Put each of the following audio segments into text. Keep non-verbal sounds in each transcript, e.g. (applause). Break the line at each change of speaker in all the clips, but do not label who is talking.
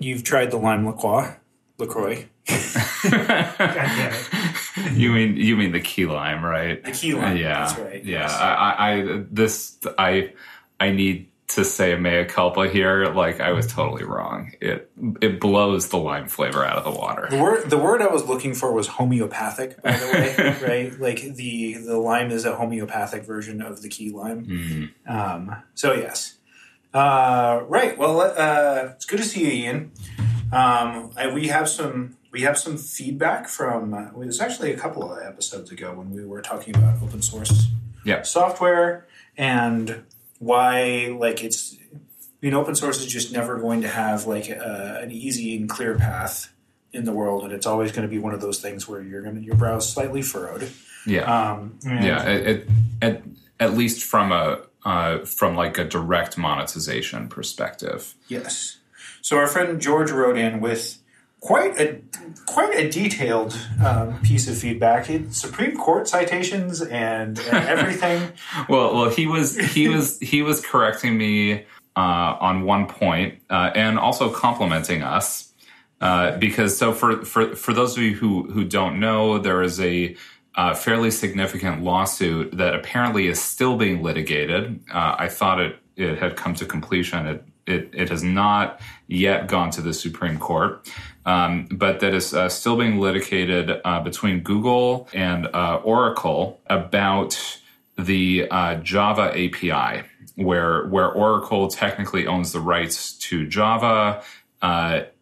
You've tried the lime LaCroix. LaCroix.
God damn it.
you mean you mean the key lime, right?
The key lime,
Yeah,
that's right,
Yeah,
yes.
I, I, this I I need to say a mea culpa here. Like I was totally wrong. It it blows the lime flavor out of the water.
The word the word I was looking for was homeopathic, by the way, (laughs) right? Like the the lime is a homeopathic version of the key lime. Um, so yes, uh, right. Well, uh, it's good to see you, Ian. Um, I, we have some we have some feedback from. Uh, it was actually a couple of episodes ago when we were talking about open source
Yeah.
software and why like it's you know open source is just never going to have like a, an easy and clear path in the world and it's always going to be one of those things where you're going to your brow's slightly furrowed
Yeah.
um
yeah. It, it, at at least from a uh, from like a direct monetization perspective.
yes. So our friend george wrote in with quite a quite a detailed um, piece of feedback. It, supreme court citations and, and (laughs) everything.
Well, well, he was he was he was correcting me uh, on one point, uh, and also complimenting us. Uh, because so for for for those of you who who don't know, there is a uh, fairly significant lawsuit that apparently is still being litigated. Uh, I thought it it had come to completion. It it, it has not yet gone to the Supreme Court, um, but that is uh, still being litigated uh, between Google and uh, Oracle about the uh, Java API, where where Oracle technically owns the rights to Java,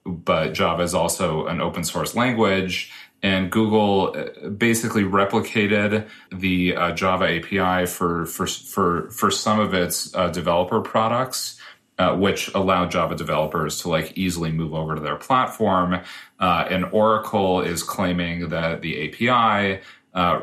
but Java is also an open source language. And Google uh, basically replicated the uh, Java API for for for for some of its uh, developer products, uh, which allowed Java developers to like easily move over to their platform. Uh, and Oracle is claiming that the API uh,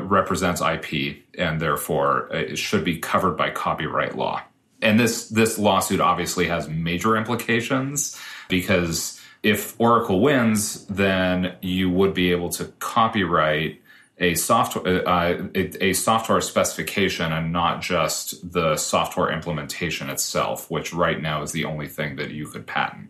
represents IP and therefore it should be covered by copyright law. And this this lawsuit obviously has major implications because if Oracle wins, then you would be able to copyright a software uh, a, software specification and not just the software implementation itself, which right now is the only thing that you could patent.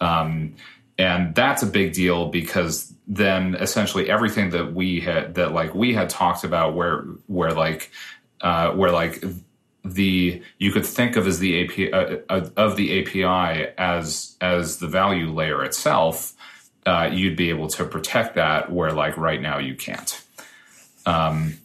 Um, and that's a big deal because then essentially everything that we had that like we had talked about where where like uh, where like the you could think of as the API uh, uh, of the API as as the value layer itself, uh, you'd be able to protect that where like right now you can't. Um,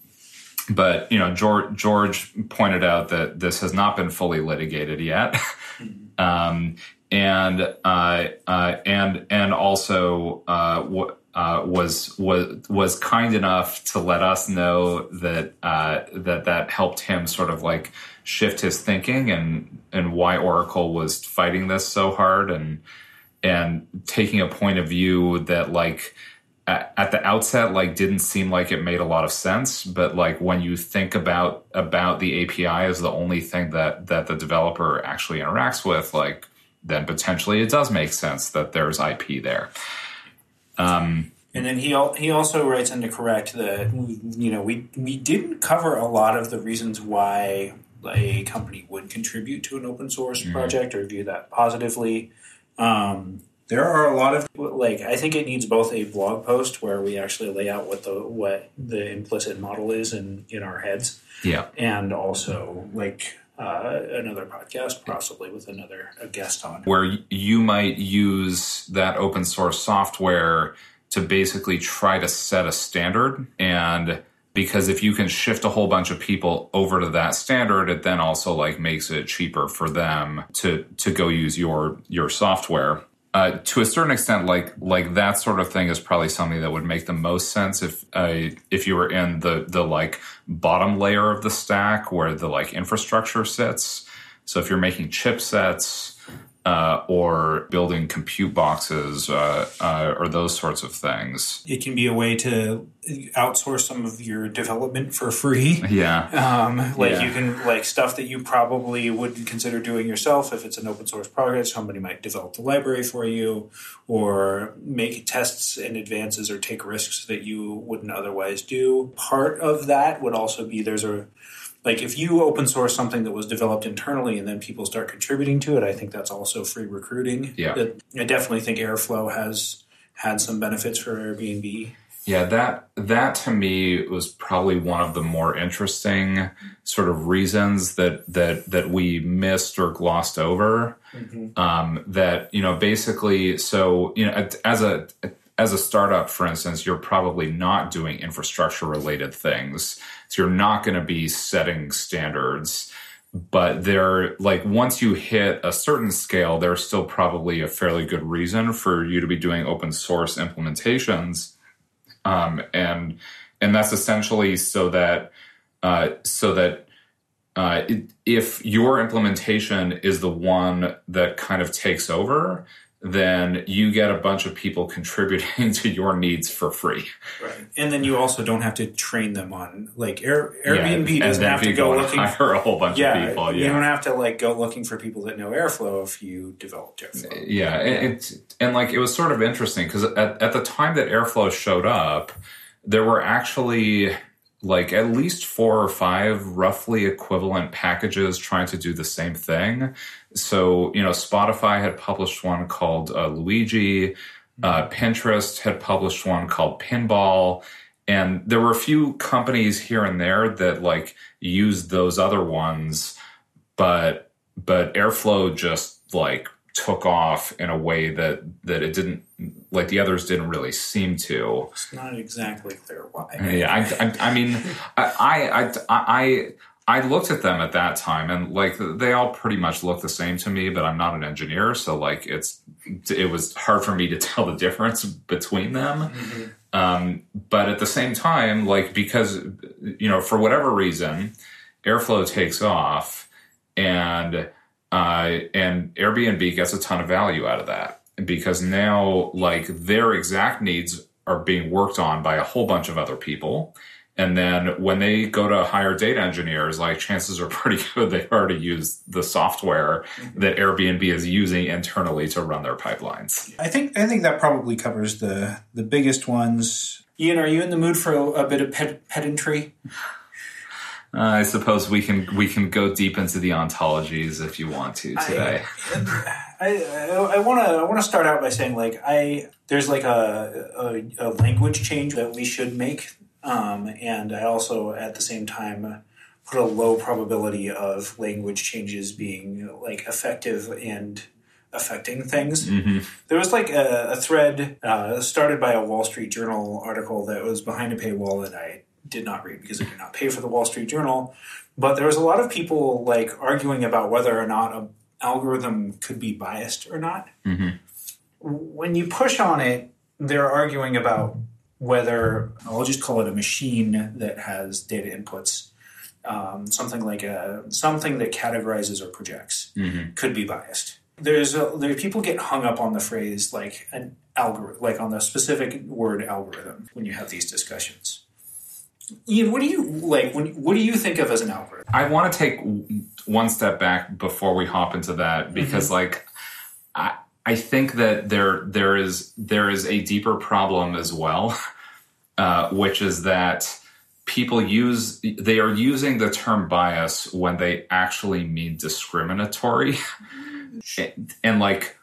but you know, George, George pointed out that this has not been fully litigated yet, (laughs) um, and uh, uh, and and also uh, w- uh, was was was kind enough to let us know that uh, that that helped him sort of like shift his thinking and and why Oracle was fighting this so hard and and taking a point of view that like at, at the outset like didn't seem like it made a lot of sense. But like when you think about about the api as the only thing that that the developer actually interacts with like then potentially it does make sense that there's ip there um,
And then he al- he also writes in to correct that you know we we didn't cover a lot of the reasons why a company would contribute to an open source project or view that positively. Um, there are a lot of like I think it needs both a blog post where we actually lay out what the what the implicit model is in in our heads,
yeah.
And also like uh, another podcast possibly with another a guest on.
where you might use that open source software to basically try to set a standard and because if you can shift a whole bunch of people over to that standard it then also like makes it cheaper for them to to go use your your software uh, to a certain extent like like that sort of thing is probably something that would make the most sense if uh, if you were in the the like bottom layer of the stack where the like infrastructure sits. So if you're making chipsets uh, or building compute boxes uh, uh, or those sorts of things.
It can be a way to outsource some of your development for free.
Yeah.
Um, like
Yeah.
you can like stuff that you probably wouldn't consider doing yourself if it's an open source project. Somebody might develop the library for you, or make tests and advances, or take risks that you wouldn't otherwise do. Part of that would also be there's a like if you open source something that was developed internally and then people start contributing to it, I think that's also free recruiting.
Yeah.
That- I definitely think Airflow has had some benefits for Airbnb.
Yeah, that that to me was probably one of the more interesting sort of reasons that that that we missed or glossed over. Um, that you know, basically, so you know, as a as a startup, for instance, you're probably not doing infrastructure related things, so you're not going to be setting standards. But there, like once you hit a certain scale, there's still probably a fairly good reason for you to be doing open source implementations um, and and that's essentially so that uh, so that uh, it, if your implementation is the one that kind of takes over, then you get a bunch of people contributing (laughs) to your needs for free.
Right. And then you also don't have to train them on like Air, Airbnb
Yeah,
doesn't have to go looking.
hire a whole bunch
yeah,
of people.
you don't have to like go looking for people that know Airflow if you developed Airflow.
yeah, it, it and like it was sort of interesting because at, at the time that Airflow showed up, there were actually like at least four or five roughly equivalent packages trying to do the same thing. So you know, Spotify had published one called uh, Luigi. Uh, Pinterest had published one called Pinball. And there were a few companies here and there that like used those other ones, but but Airflow just like took off in a way that that it didn't like the others didn't really seem to.
It's not exactly clear why.
Yeah, I, I, I mean, I, I, I, I, looked at them at that time, and like they all pretty much look the same to me. But I'm not an engineer, so like it's it was hard for me to (laughs) tell the difference between them. Um, but at the same time, like because you know for whatever reason, Airflow takes off, and uh, and Airbnb gets a ton of value out of that because now like their exact needs are being worked on by a whole bunch of other people. And then when they go to hire data engineers, like chances are pretty (laughs) good they already use the software that Airbnb is using internally to run their pipelines.
I think I think that probably covers the the biggest ones. Ian, are you in the mood for a, a bit of ped- pedantry?
Uh, I suppose we can we can go deep into the ontologies if you want to today.
I want to I want to start out by saying like I there's like a, a, a language change that we should make, um, and I also at the same time put a low probability of language changes being like effective and affecting things. There was like a, a thread uh, started by a Wall Street Journal article that was behind a paywall that I did not read because I did not pay for the Wall Street Journal. But there was a lot of people like arguing about whether or not an algorithm could be biased or not. When you push on it, they're arguing about whether I'll just call it a machine that has data inputs, um, something like a something that categorizes or projects could be biased. There's a, there people get hung up on the phrase like an algorithm, like on the specific word algorithm when you have these discussions. Ian, what do you like? When what do you think of as an algorithm?
I want to take one step back before we hop into that because, like, I I think that there there is there is a deeper problem as well, (laughs) uh, which is that people use they are using the term bias when they actually mean discriminatory, (laughs) and, and like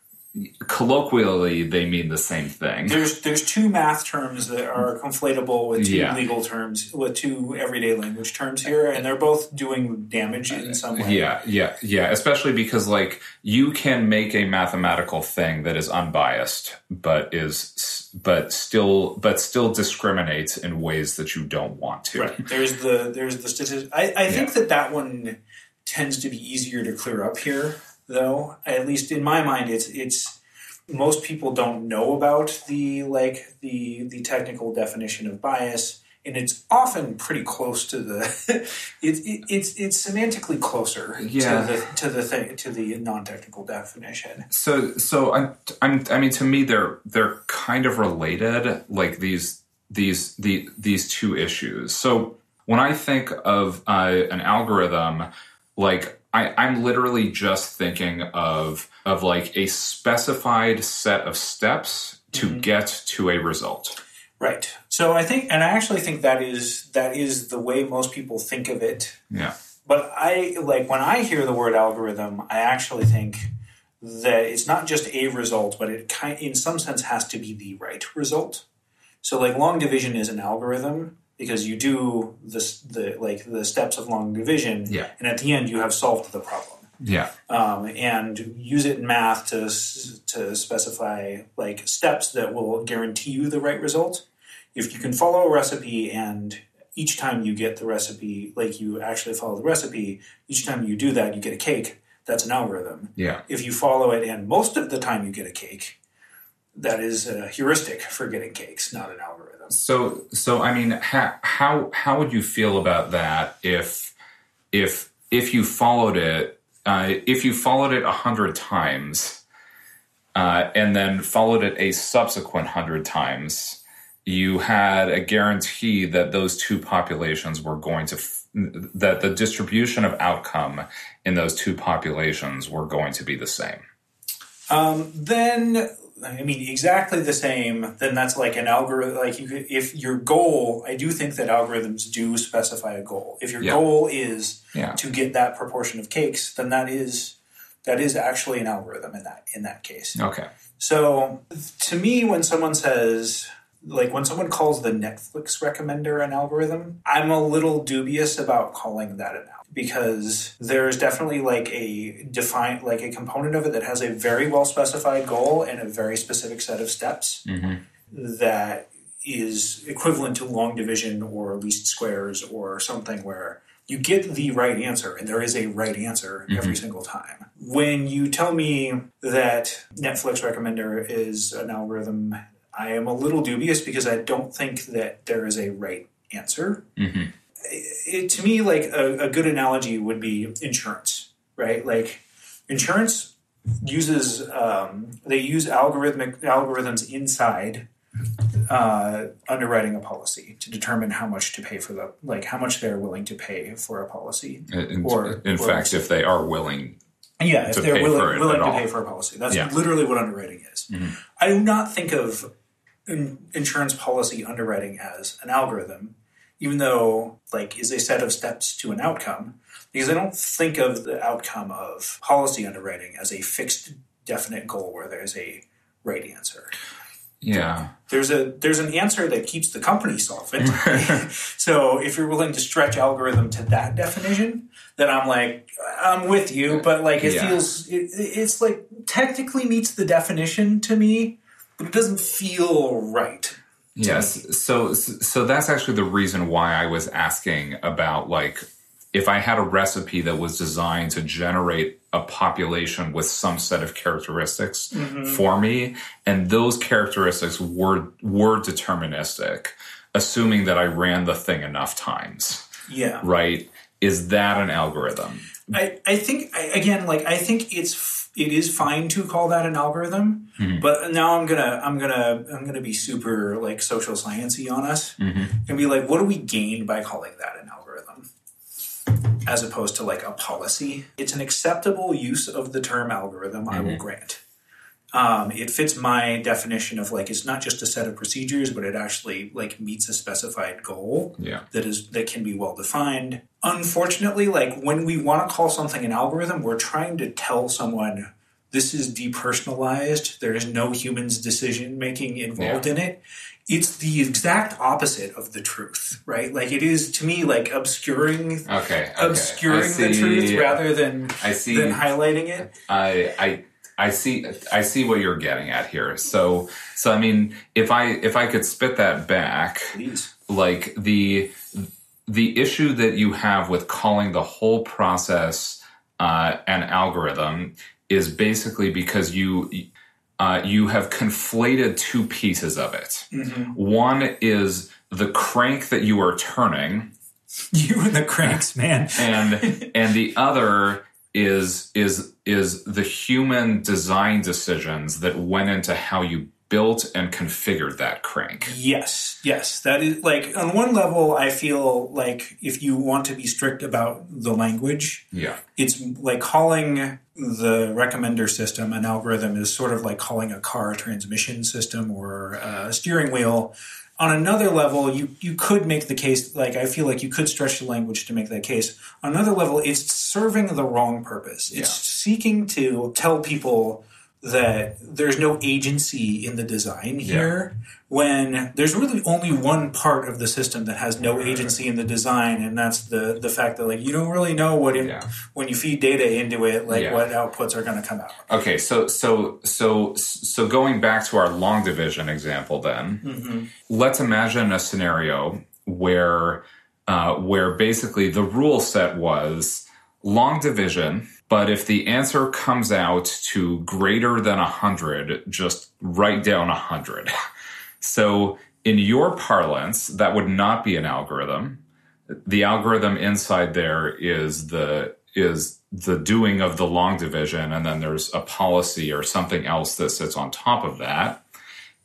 colloquially they mean the same thing.
There's there's two math terms that are conflatable with two
Yeah.
legal terms, with two everyday language terms here, and they're both doing damage in some way.
Yeah, yeah, yeah. Especially because like you can make a mathematical thing that is unbiased, but is but still but still discriminates in ways that you don't want to.
Right. There's the there's the statistic. I, I think that that one tends to be easier to clear up here, though. At least in my mind, it's it's most people don't know about the like the the technical definition of bias, and it's often pretty close to the. (laughs) it, it, it's it's semantically closer
Yeah.
to the to the thing to the non technical definition.
So so I'm, I'm I mean to me they're they're kind of related like these these the these two issues. So when I think of uh, an algorithm like I, I'm literally just thinking of of like a specified set of steps to mm-hmm. get to a result.
Right. So I think, and I actually think that is that is the way most people think of it
Yeah.
but I like when I hear the word algorithm, I actually think that it's not just a result, but it kind in some sense has to be the right result. So like long division is an algorithm because you do this the like the steps of long division,
Yeah.
and at the end you have solved the problem
Yeah.
um, and use it in math to to specify like steps that will guarantee you the right result. If you can follow a recipe and each time you get the recipe, like you actually follow the recipe, each time you do that, you get a cake. That's an algorithm.
Yeah.
If you follow it and most of the time you get a cake, that is a heuristic for getting cakes, not an algorithm.
So, so I mean, how how how would you feel about that if if if you followed it uh, if you followed it a hundred times uh, and then followed it a subsequent hundred times, you had a guarantee that those two populations were going to f- that the distribution of outcome in those two populations were going to be the same.
Um, then, I mean, exactly the same. Then that's like an algorithm. Like you, could, if your goal, I do think that algorithms do specify a goal. If your
Yeah.
goal is
Yeah.
to get that proportion of cakes, then that is that is actually an algorithm in that in that case.
Okay.
So to me, when someone says, like when someone calls the Netflix recommender an algorithm, I'm a little dubious about calling that an algorithm because there's definitely like a defined, like a component of it that has a very well specified goal and a very specific set of steps
Mhm.
that is equivalent to long division or least squares or something where you get the right answer and there is a right answer every single time. When you tell me that Netflix recommender is an algorithm, I am a little dubious because I don't think that there is a right answer.
Mhm.
It, to me, like a, a good analogy would be insurance, right? Like insurance uses um, they use algorithmic algorithms inside uh, underwriting a policy to determine how much to pay for the like how much they're willing to pay for a policy.
In,
Or-
in
or-
fact, if they are willing,
Yeah, if they're willing, willing to
all.
pay for a policy, that's
Yeah. Mm-hmm.
literally what underwriting is. I do not think of in, insurance policy underwriting as an algorithm, even though like is a set of steps to an outcome. Because I don't think of the outcome of policy underwriting as a fixed, definite goal where there's a right answer.
yeah,
There's a there's an answer that keeps the company solvent. (laughs) (laughs) so if you're willing to stretch algorithm to that definition, then I'm like I'm with you. But like it
Yeah.
feels it, it's like technically meets the definition to me, but it doesn't feel right.
Yes. So so that's actually the reason why I was asking about like if I had a recipe that was designed to generate a population with some set of characteristics mm-hmm. for me and those characteristics were were deterministic assuming that I ran the thing enough times,
Yeah.
right? Is that an algorithm?
I, I think I, again like I think it's it is fine to call that an algorithm, mm-hmm. but now I'm gonna I'm gonna I'm gonna be super like social sciencey on us mm-hmm. and be like, what do we gain by calling that an algorithm, as opposed to like a policy? It's an acceptable use of the term algorithm. I will mm-hmm. grant. Um, it fits my definition of like it's not just a set of procedures, but it actually like meets a specified goal
Yeah.
that is that can be well defined. Unfortunately, like when we want to call something an algorithm, we're trying to tell someone this is depersonalized. There is no human's decision making involved
Yeah.
in it. It's the exact opposite of the truth, right? Like it is to me like obscuring
Okay. okay.
obscuring
I
the truth rather than
I see
than highlighting it.
I I I see I see what you're getting at here. So so I mean if I if I could spit that back
Please.
like the the issue that you have with calling the whole process uh, an algorithm is basically because you uh, you have conflated two pieces of it. One is the crank that you are turning, (laughs)
You and the cranks, man.
and and the other is is is the human design decisions that went into how you built and configured that crank.
Yes, yes. That is like on one level I feel like if you want to be strict about the language,
Yeah.
it's like calling the recommender system an algorithm is sort of like calling a car a transmission system or a steering wheel on another level, you you could make the case. Like I feel like you could stretch the language to make that case. On another level, it's serving the wrong purpose. It's
Yeah.
seeking to tell people that there's no agency in the design here when there's really only one part of the system that has no agency in the design and that's the the fact that like you don't really know what in,
Yeah.
when you feed data into it like
Yeah.
what outputs are going to come out
Okay, so so so so going back to our long division example, then let's imagine a scenario where uh, where basically the rule set was long division, but if the answer comes out to greater than hundred, just write down hundred. (laughs) So in your parlance, that would not be an algorithm. The algorithm inside there is the is the doing of the long division, and then there's a policy or something else that sits on top of that.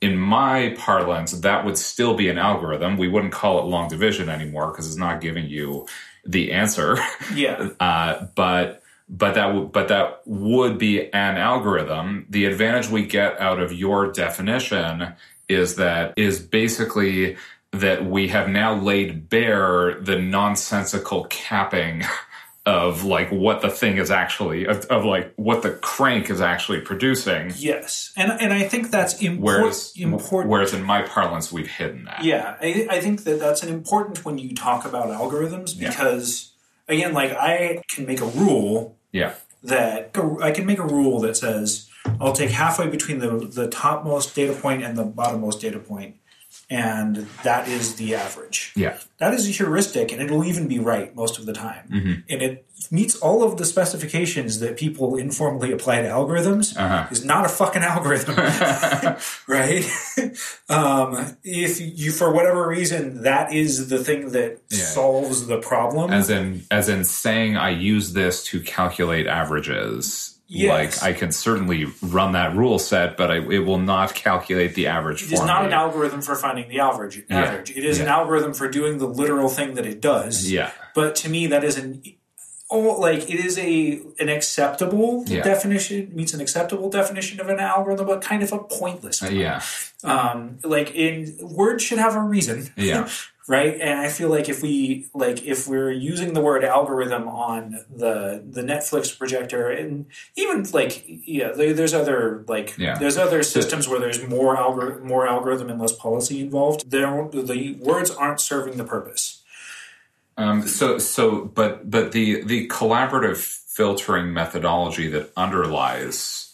In my parlance, that would still be an algorithm. We wouldn't call it long division anymore because it's not giving you the answer.
yeah (laughs)
Uh, but but that w- but that would be an algorithm. The advantage we get out of your definition is that is basically that we have now laid bare the nonsensical capping (laughs) of like what the thing is actually of, of like what the crank is actually producing.
yes and and i think that's impor-
Whereas
important
whereas in my parlance we've hidden that.
Yeah, I, I think that that's an important when you talk about algorithms
Yeah.
because, again, like I can make a rule
Yeah.
that I can make a rule that says I'll take halfway between the the topmost data point and the bottommost data point, and that is the average.
Yeah.
That is a heuristic, and it'll even be right most of the time.
Mm-hmm.
And it meets all of the specifications that people informally apply to algorithms.
Uh-huh.
Is not a fucking algorithm, (laughs) right? um, if you, for whatever reason, that is the thing that
Yeah.
solves the problem.
As in, as in saying, I use this to calculate averages.
Yes.
Like I can certainly run that rule set, but I, it will not calculate the average
It is not an algorithm for finding the average. Average. It is an algorithm for doing the literal thing that it does.
Yeah,
But to me, that is an oh, like it is a an acceptable
Yeah.
definition meets an acceptable definition of an algorithm, but kind of a pointless.
Uh, yeah,
Um, like in words should have a reason.
Yeah. (laughs)
right. And I feel like if we like if we're using the word algorithm on the the Netflix projector, and even like yeah, there's other like
Yeah.
there's other systems where there's more algor- more algorithm and less policy involved. There, the words aren't serving the purpose.
Um, so, so, but, but the the collaborative filtering methodology that underlies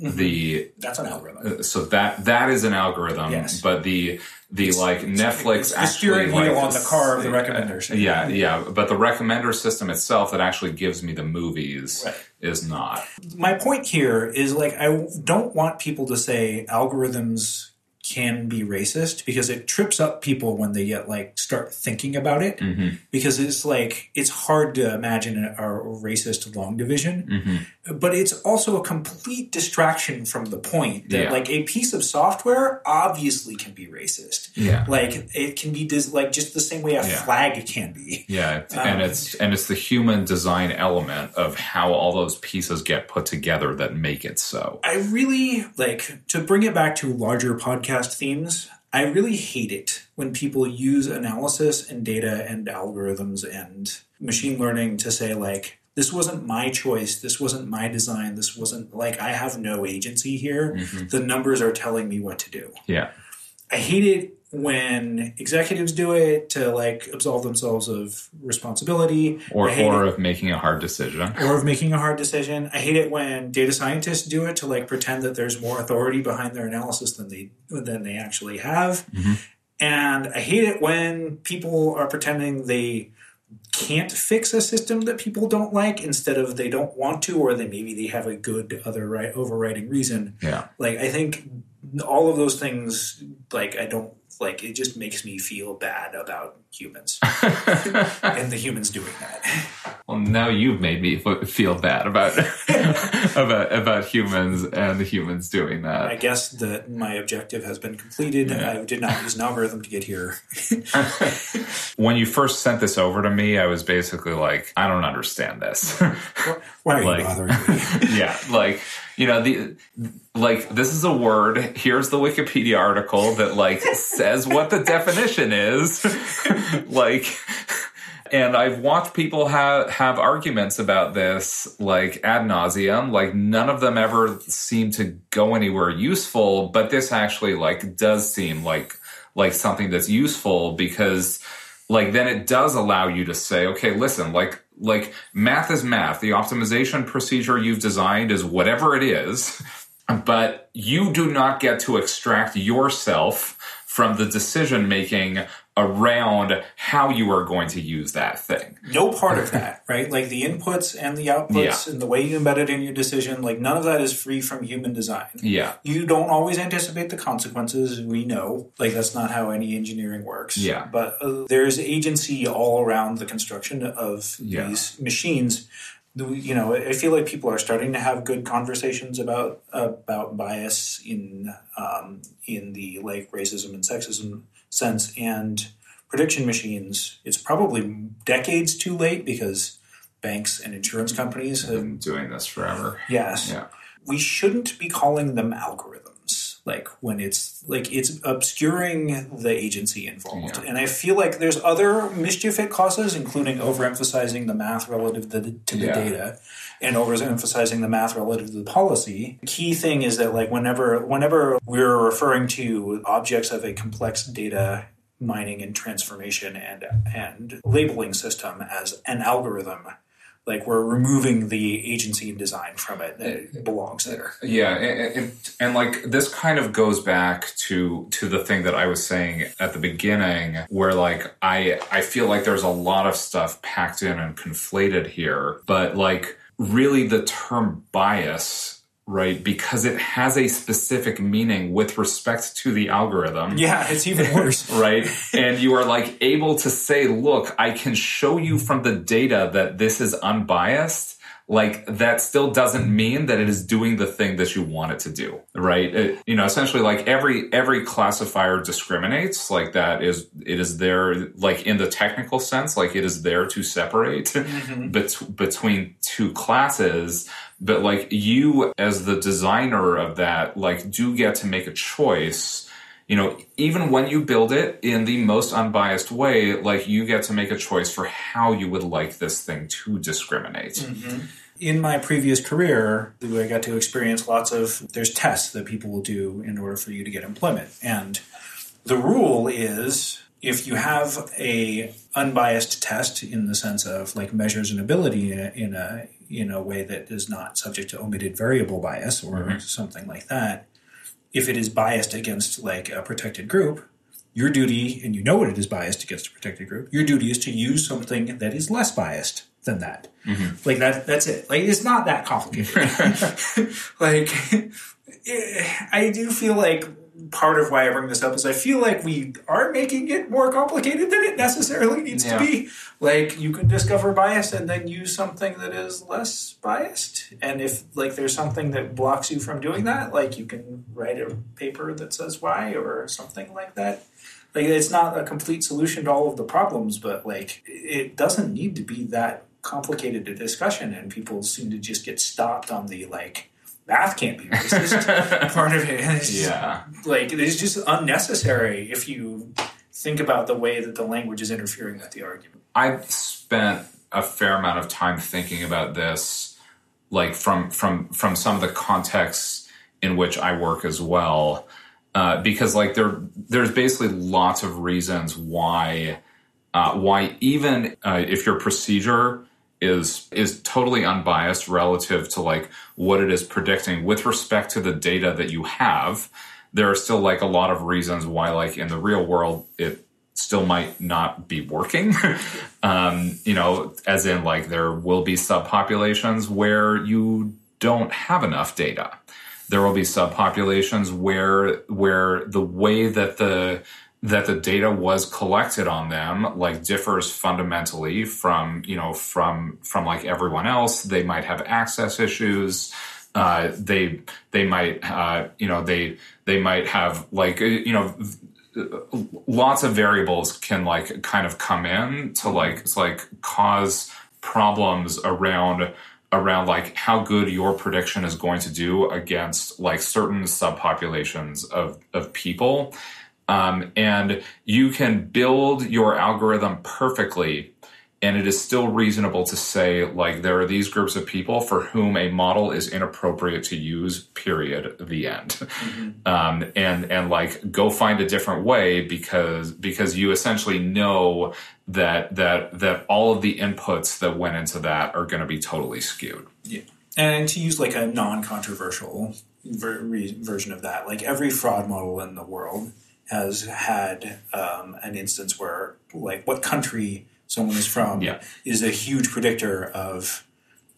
Mm-hmm.
the
That's an algorithm.
uh, so that that is an algorithm.
Yes.
But the the like Netflix
It's the
actually
steering wheel
like,
on the car of the
uh,
recommenders.
Yeah, yeah. But the recommender system itself that actually gives me the movies
Right.
is not.
my point here is like I don't want people to say algorithms can be racist because it trips up people when they get like start thinking about it
Mm-hmm.
because it's like it's hard to imagine a, a racist long division
Mm-hmm.
But it's also a complete distraction from the point that
Yeah.
like a piece of software obviously can be racist
Yeah.
like it can be dis- like just the same way a
Yeah.
flag can be
Yeah, um, and it's and it's the human design element of how all those pieces get put together that make it so.
I really like to bring it back to larger podcast themes. I really hate it when people use analysis and data and algorithms and machine learning to say, like, this wasn't my choice, this wasn't my design, this wasn't like I have no agency here. Mm-hmm. The numbers are telling me what to do.
Yeah,
I hate it when executives do it to like absolve themselves of responsibility.
or or
it-
of making a hard decision.
or of making a hard decision. I hate it when data scientists do it to like pretend that there's more authority behind their analysis than they than they actually have. Mm-hmm. And I hate it when people are pretending they can't fix a system that people don't like instead of they don't want to or they maybe they have a good other right overriding reason.
Yeah,
Like I think all of those things like I don't like it just makes me feel bad about humans (laughs) and the humans doing that.
Well, now you've made me feel bad about (laughs) about about humans and the humans doing that.
I guess that my objective has been completed.
Yeah.
I did not use an algorithm to get here. (laughs) (laughs)
When you first sent this over to me, I was basically like, I don't understand this.
Why are
Like-
you bothering me?
yeah, like you know the like this is a word. Here's the Wikipedia article that like says what the definition is. like and I've watched people have have arguments about this like ad nauseum. Like none of them ever seem to go anywhere useful, but this actually like does seem like like something that's useful because like then it does allow you to say okay listen like like math is math the optimization procedure you've designed is whatever it is but you do not get to extract yourself from the decision making around how you are going to use that thing
no part of that, (laughs) right? Like the inputs and the outputs
Yeah.
and the way you embed it in your decision, like none of that is free from human design.
yeah
You don't always anticipate the consequences. We know, like that's not how any engineering works.
Yeah.
but uh, there's agency all around the construction of
Yeah.
these machines. You know, I feel like people are starting to have good conversations about about bias in um, in the like racism and sexism sense and prediction machines. It's probably decades too late because banks and insurance companies have
been doing this forever
Yes.
Yeah.
We shouldn't be calling them algorithms. Like when it's like it's obscuring the agency involved.
Yeah.
And I feel like there's other mischief it causes, including overemphasizing the math relative to the, to the
Yeah.
data and overemphasizing the math relative to the policy. The key thing is that like whenever whenever we're referring to objects of a complex data mining and transformation and and labeling system as an algorithm like we're removing the agency and design from it that belongs there.
Yeah, and, and, and like this kind of goes back to to the thing that I was saying at the beginning, where like I I feel like there's a lot of stuff packed in and conflated here, but like really the term bias. Right, because it has a specific meaning with respect to the algorithm
Yeah, it's even worse. (laughs)
right? and you are like able to say, look, I can show you from the data that this is unbiased. Like that still doesn't mean that it is doing the thing that you want it to do, right? It- you know, essentially, like every every classifier discriminates. Like that is it is there, like in the technical sense, like it is there to separate (laughs) mm-hmm. bet- between two classes. But like you, as the designer of that, like do get to make a choice you know, even when you build it in the most unbiased way, like you get to make a choice for how you would like this thing to discriminate. Mm-hmm.
In my previous career, I got to experience lots of there's tests that people will do in order for you to get employment. And the rule is if you have a unbiased test in the sense of like measures an ability in a, in a in a way that is not subject to omitted variable bias or mm-hmm. something like that, if it is biased against like a protected group, your duty, and you know what it is biased against a protected group, your duty is to use something that is less biased than that. Mm-hmm. Like that. That's it. Like it's not that complicated. (laughs) (laughs) like (laughs) I do feel like part of why I bring this up is I feel like we are making it more complicated than it necessarily needs
Yeah.
to be. Like you can discover bias and then use something that is less biased. And if like there's something that blocks you from doing that, like you can write a paper that says why or something like that. Like it's not a complete solution to all of the problems, but like it doesn't need to be that complicated a discussion and people seem to just get stopped on the like math can't be racist (laughs) part of it. Just,
Yeah.
like it's just unnecessary if you think about the way that the language is interfering with the argument.
I've spent a fair amount of time thinking about this, like from from from some of the contexts in which I work as well, uh, because like there there's basically lots of reasons why uh, why even uh, if your procedure is is totally unbiased relative to like what it is predicting. With respect to the data that you have there are still like a lot of reasons why like in the real world it still might not be working. (laughs) Um you know as in like there will be subpopulations where you don't have enough data. There will be subpopulations where where the way that the that the data was collected on them like differs fundamentally from you know from from like everyone else. They might have access issues. Uh, they they might uh, you know they they might have like uh, you know lots of variables can like kind of come in to like it's like cause problems around around like how good your prediction is going to do against like certain subpopulations of of people um, and you can build your algorithm perfectly and it is still reasonable to say like there are these groups of people for whom a model is inappropriate to use period the end. Mm-hmm. um, and and like go find a different way because because you essentially know that that that all of the inputs that went into that are going to be totally skewed.
Yeah. And to use like a non-controversial ver- version of that like every fraud model in the world has had um, an instance where like what country someone is from
yeah.
is a huge predictor of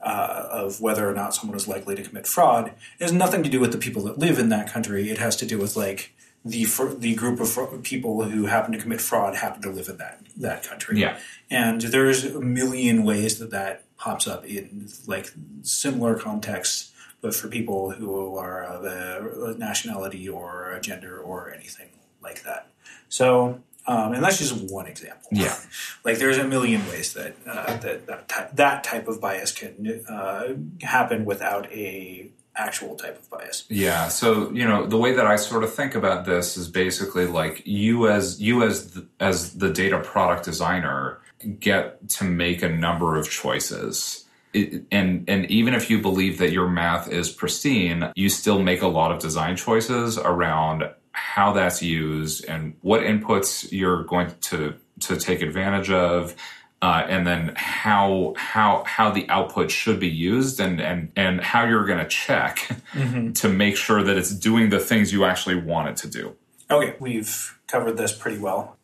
uh, of whether or not someone is likely to commit fraud. It has nothing to do with the people that live in that country. It has to do with like the the group of people who happen to commit fraud happen to live in that that country.
Yeah,
and there's a million ways that that pops up in like similar contexts, but for people who are of a nationality or a gender or anything like that. So um, and that's just one example.
Yeah,
like there's a million ways that uh, that that type, that type of bias can uh, happen without a actual type of bias.
Yeah. So you know the way that I sort of think about this is basically like you as you as the, as the data product designer get to make a number of choices. It, and and even if you believe that your math is pristine, you still make a lot of design choices around how that's used and what inputs you're going to to take advantage of uh, and then how how how the output should be used and and and how you're going to check mm-hmm. to make sure that it's doing the things you actually want it to do.
Okay, we've covered this pretty well.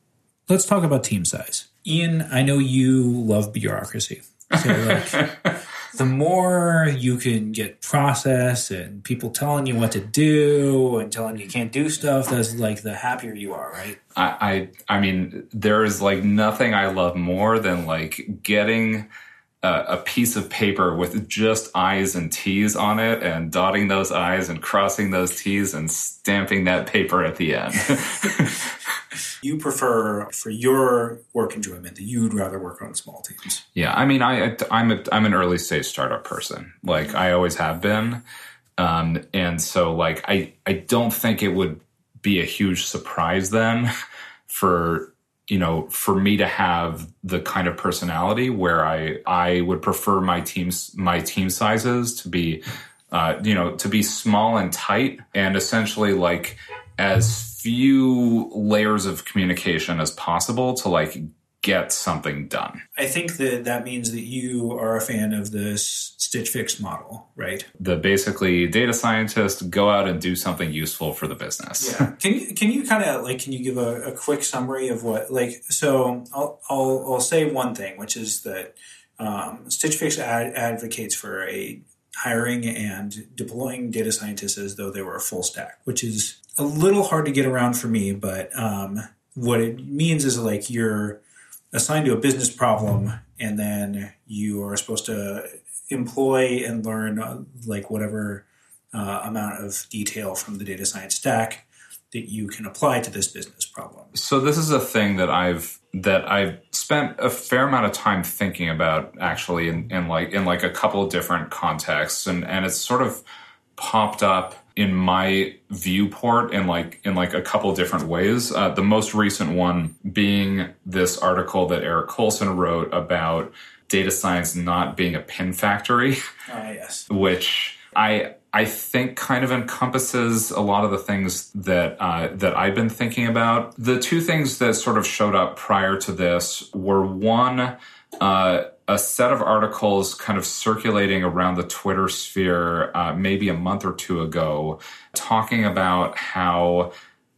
Let's talk about team size. Ian, I know you love bureaucracy. So like (laughs) the more you can get process and people telling you what to do and telling you can't do stuff, that's like the happier you are, right?
I, I, I mean, there is like nothing I love more than like getting a, a piece of paper with just I's and T's on it and dotting those I's and crossing those T's and stamping that paper at the end. (laughs)
you prefer for your work enjoyment that you'd rather work on small teams.
Yeah, I mean, I I'm a I'm an early stage startup person. Like I always have been, um, and so like I I don't think it would be a huge surprise then (laughs) for you know for me to have the kind of personality where I I would prefer my teams my team sizes to be uh, you know to be small and tight and essentially like as few layers of communication as possible to like get something done.
I think that that means that you are a fan of this Stitch Fix model, right?
The basically data scientists go out and do something useful for the business.
Yeah. (laughs) Can you can you kind of like can you give a, a, quick summary of what like so I'll I'll, I'll say one thing which is that um, Stitch Fix ad- advocates for a hiring and deploying data scientists as though they were a full stack, which is a little hard to get around for me, but um, what it means is like you're assigned to a business problem and then you are supposed to employ and learn uh, like whatever uh, amount of detail from the data science stack that you can apply to this business problem.
So this is a thing that I've that I've spent a fair amount of time thinking about actually in, in like in like a couple different contexts and and it's sort of popped up in my viewport in like in like a couple different ways. Uh, the most recent one being this article that Eric Colson wrote about data science not being a pin factory.
Oh, yes. (laughs)
Which I I think kind of encompasses a lot of the things that uh, that I've been thinking about. The two things that sort of showed up prior to this were one. Uh, a set of articles kind of circulating around the Twitter sphere uh, maybe a month or two ago, talking about how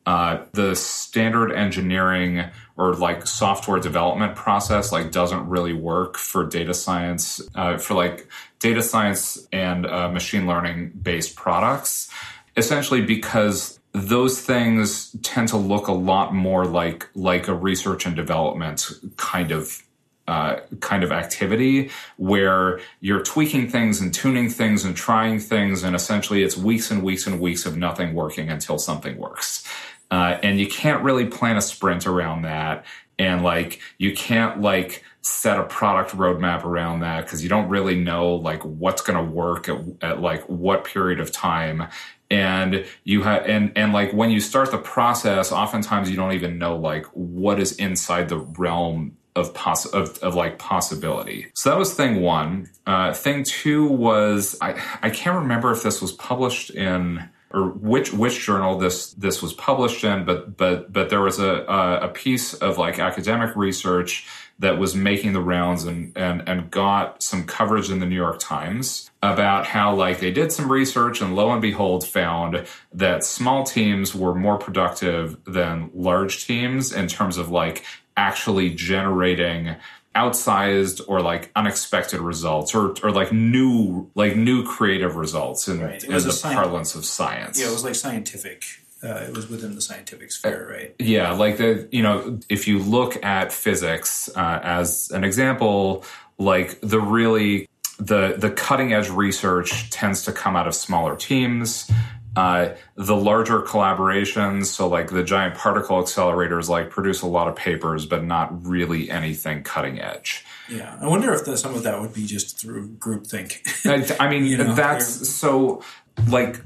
uh, the standard engineering or like software development process like doesn't really work for data science uh, for like data science and uh, machine learning based products essentially because those things tend to look a lot more like like a research and development kind of uh, kind of activity where you're tweaking things and tuning things and trying things, and essentially it's weeks and weeks and weeks of nothing working until something works. Uh, and you can't really plan a sprint around that, and like you can't like set a product roadmap around that because you don't really know like what's going to work at, at like what period of time and you have and and like when you start the process oftentimes you don't even know like what is inside the realm of poss of, of like possibility. So that was thing one. Uh, thing two was I I can't remember if this was published in or which which journal this this was published in, but but but there was a a piece of like academic research that was making the rounds and and and got some coverage in the New York Times about how like they did some research and lo and behold found that small teams were more productive than large teams in terms of like actually generating outsized or like unexpected results or, or like new like new creative results in, right. in the sci- parlance of science
yeah it was like scientific uh, it was within the scientific sphere right
yeah like the you know if you look at physics uh, as an example like the really the the cutting edge research tends to come out of smaller teams uh, the larger collaborations, so like the giant particle accelerators, like produce a lot of papers, but not really anything cutting edge.
Yeah, I wonder if the, some of that would be just through groupthink.
I, I mean, (laughs) you know, that's so like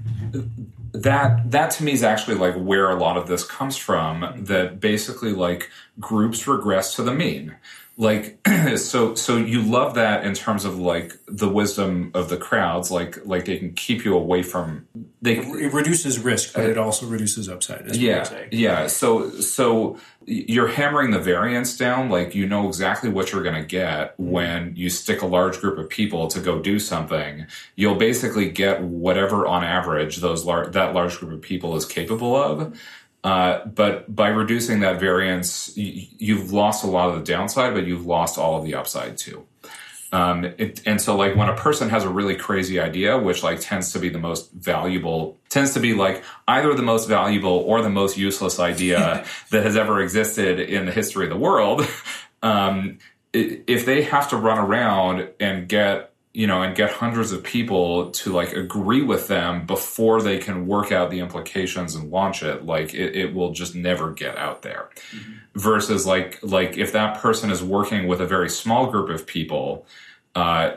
that. That to me is actually like where a lot of this comes from. That basically like groups regress to the mean like (clears throat) so so you love that in terms of like the wisdom of the crowds like like they can keep you away from they
it reduces risk but uh, it also reduces upside
yeah yeah so so you're hammering the variance down like you know exactly what you're going to get when you stick a large group of people to go do something. You'll basically get whatever on average those lar- that large group of people is capable of uh, but by reducing that variance, you, have lost a lot of the downside, but you've lost all of the upside too. Um, it, and so, like when a person has a really crazy idea, which like tends to be the most valuable, tends to be like either the most valuable or the most useless idea (laughs) that has ever existed in the history of the world. (laughs) Um, if they have to run around and get you know, and get hundreds of people to like agree with them before they can work out the implications and launch it, like it, it will just never get out there. Mm-hmm. Versus like like if that person is working with a very small group of people, uh,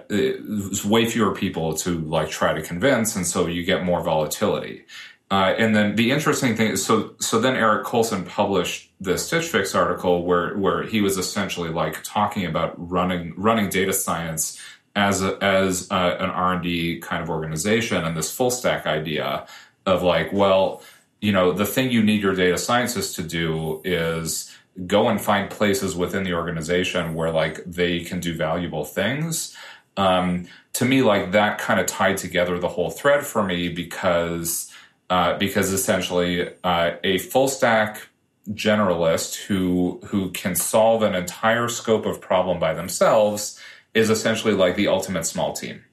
way fewer people to like try to convince, and so you get more volatility. Uh, and then the interesting thing is, so so then Eric Colson published the Stitch Fix article where where he was essentially like talking about running running data science as a, as a, an R and D kind of organization, and this full stack idea of like, well, you know, the thing you need your data scientists to do is go and find places within the organization where like they can do valuable things. Um, to me, like that kind of tied together the whole thread for me because uh, because essentially uh, a full stack generalist who who can solve an entire scope of problem by themselves is essentially like the ultimate small team.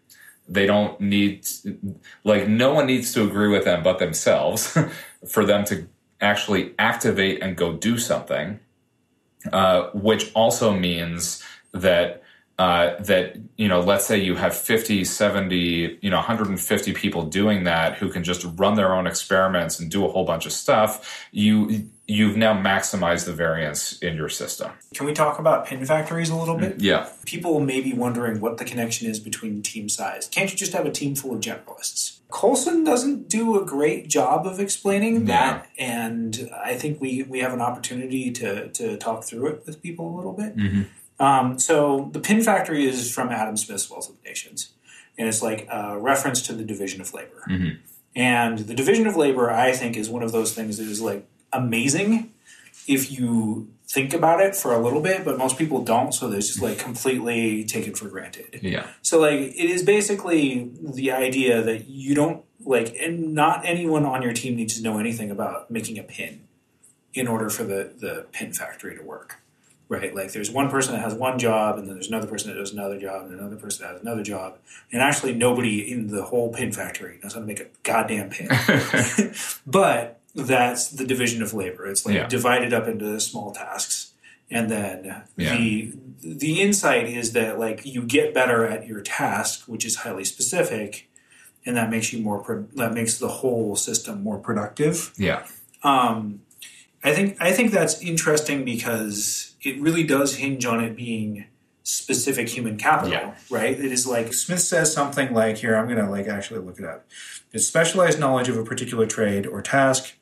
They don't need, like, no one needs to agree with them but themselves (laughs) for them to actually activate and go do something, uh, which also means that uh, that you know let's say you have 50 70 you know 150 people doing that who can just run their own experiments and do a whole bunch of stuff you you've now maximized the variance in your system.
Can we talk about pin factories a little bit?
Yeah.
People may be wondering what the connection is between team size. Can't you just have a team full of generalists? Colson doesn't do a great job of explaining yeah. that and i think we we have an opportunity to to talk through it with people a little bit. Mm-hmm. Um, so the pin factory is from Adam Smith's Wealth of Nations, and it's like a reference to the division of labor. Mm-hmm. And the division of labor, I think, is one of those things that is like amazing if you think about it for a little bit, but most people don't, so they just like completely take it for granted.
Yeah.
So like it is basically the idea that you don't like and not anyone on your team needs to know anything about making a pin in order for the, the pin factory to work right? Like there's one person that has one job, and then there's another person that does another job, and another person that has another job, and actually nobody in the whole pin factory knows how to make a goddamn pin. (laughs) but that's the division of labor. It's like
Yeah.
divided up into small tasks, and then
Yeah.
the the insight is that like you get better at your task, which is highly specific, and that makes you more pro- that makes the whole system more productive.
Yeah.
Um, I think I think that's interesting because it really does hinge on it being specific human capital,
Yeah.
right? It is like Smith says something like here. I'm going to like actually look it up. It's specialized knowledge of a particular trade or task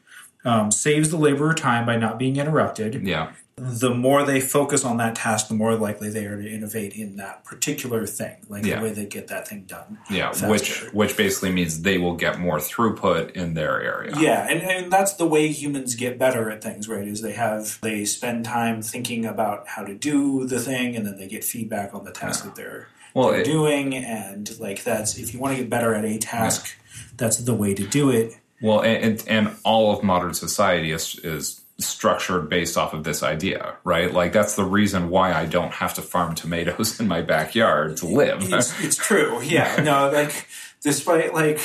um, saves the laborer time by not being interrupted.
Yeah.
The more they focus on that task, the more likely they are to innovate in that particular thing, like
Yeah.
the way they get that thing done.
Yeah.
faster.
Which which basically means they will get more throughput in their area.
Yeah, and, and that's the way humans get better at things, right? Is they have they spend time thinking about how to do the thing, and then they get feedback on the task that they're,
Well,
they're
it-
doing, and like that's if you want to get better at a task, that's the way to do it.
Well, and, and, and all of modern society is, is structured based off of this idea, right? Like that's the reason why I don't have to farm tomatoes (laughs) in my backyard to live.
It's, it's true, yeah. No, like despite like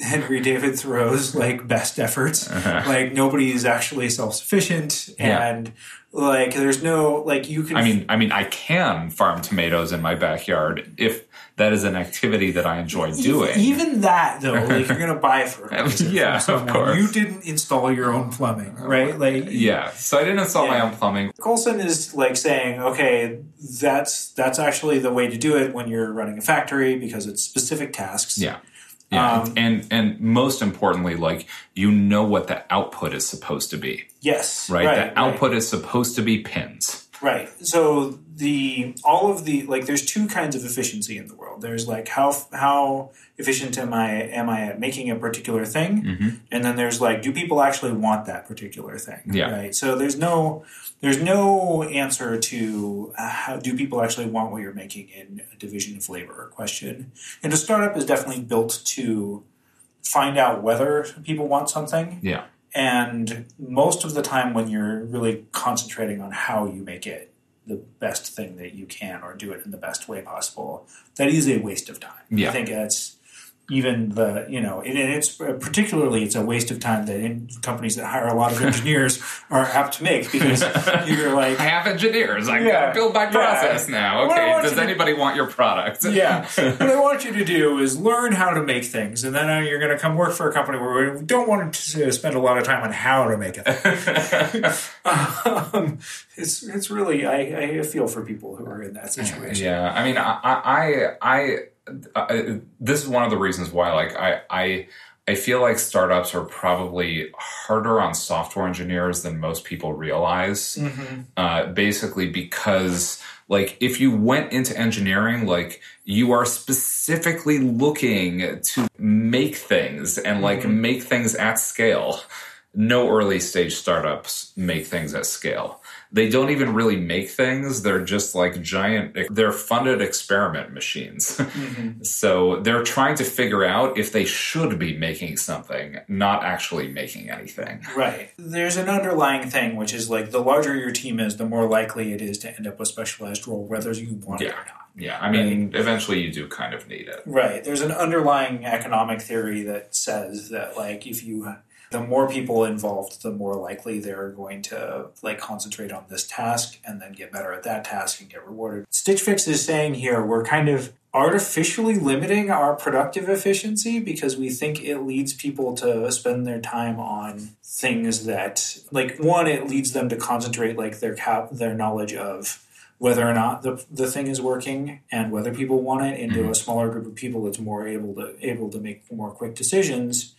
Henry David Thoreau's like best efforts, like nobody is actually self sufficient,
Uh-huh. Yeah.
and like there's no like you can
I mean, I mean, I can farm tomatoes in my backyard if that is an activity that I enjoy doing.
Even that though, like you're gonna (laughs) buy fertilizer
Yeah,
from
of course.
You didn't install your own plumbing, right? Like
yeah, so I didn't install my own plumbing.
Colson is like saying, okay, that's that's actually the way to do it when you're running a factory because it's specific tasks.
Yeah. Yeah,
Um,
and and most importantly, like you know what the output is supposed to be,
Yes.
right?
Right.
the
right.
output is supposed to be pins.
Right. So the all of the like there's two kinds of efficiency in the world. There's like how how efficient am I am I at making a particular thing?
Mm-hmm.
And then there's like do people actually want that particular thing?
Yeah.
Right. So there's no there's no answer to uh, how do people actually want what you're making in a division of labor question. And a startup is definitely built to find out whether people want something
Yeah,
and most of the time, when you're really concentrating on how you make it the best thing that you can or do it in the best way possible, that is a waste of time.
Yeah.
I think that's even the, you know, and it's particularly it's a waste of time that in companies that hire a lot of (laughs) engineers are apt to make because you're like, (laughs)
I have engineers. I
Yeah.
gotta build my
Yeah.
process now. Okay, does
you to-
anybody want your product? (laughs)
yeah. what I want you to do is learn how to make things, and then uh, you're going to come work for a company where we don't want to spend a lot of time on how to make it. um, it's it's really I, I feel for people who are in that situation.
Yeah, I mean, I, I, I, I, this is one of the reasons why, like, I, I, I feel like startups are probably harder on software engineers than most people realize. Uh, basically, because like if you went into engineering, like you are specifically looking to make things and like make things at scale. No early stage startups make things at scale. They don't even really make things. They're just like giant, they're funded experiment machines. (laughs) Mm-hmm. so they're trying to figure out if they should be making something, not actually making anything.
Right. There's an underlying thing, which is like the larger your team is, the more likely it is to end up with specialized role, whether you want it or not.
Yeah. I mean, eventually you do kind of need it.
Right. There's an underlying economic theory that says that like if you the more people involved, the more likely they're going to like concentrate on this task and then get better at that task and get rewarded. Stitch Fix is saying here we're kind of artificially limiting our productive efficiency because we think it leads people to spend their time on things that like one it leads them to concentrate like their cap their knowledge of whether or not the, the thing is working and whether people want it into mm-hmm. a smaller group of people that's more able to able to make more quick decisions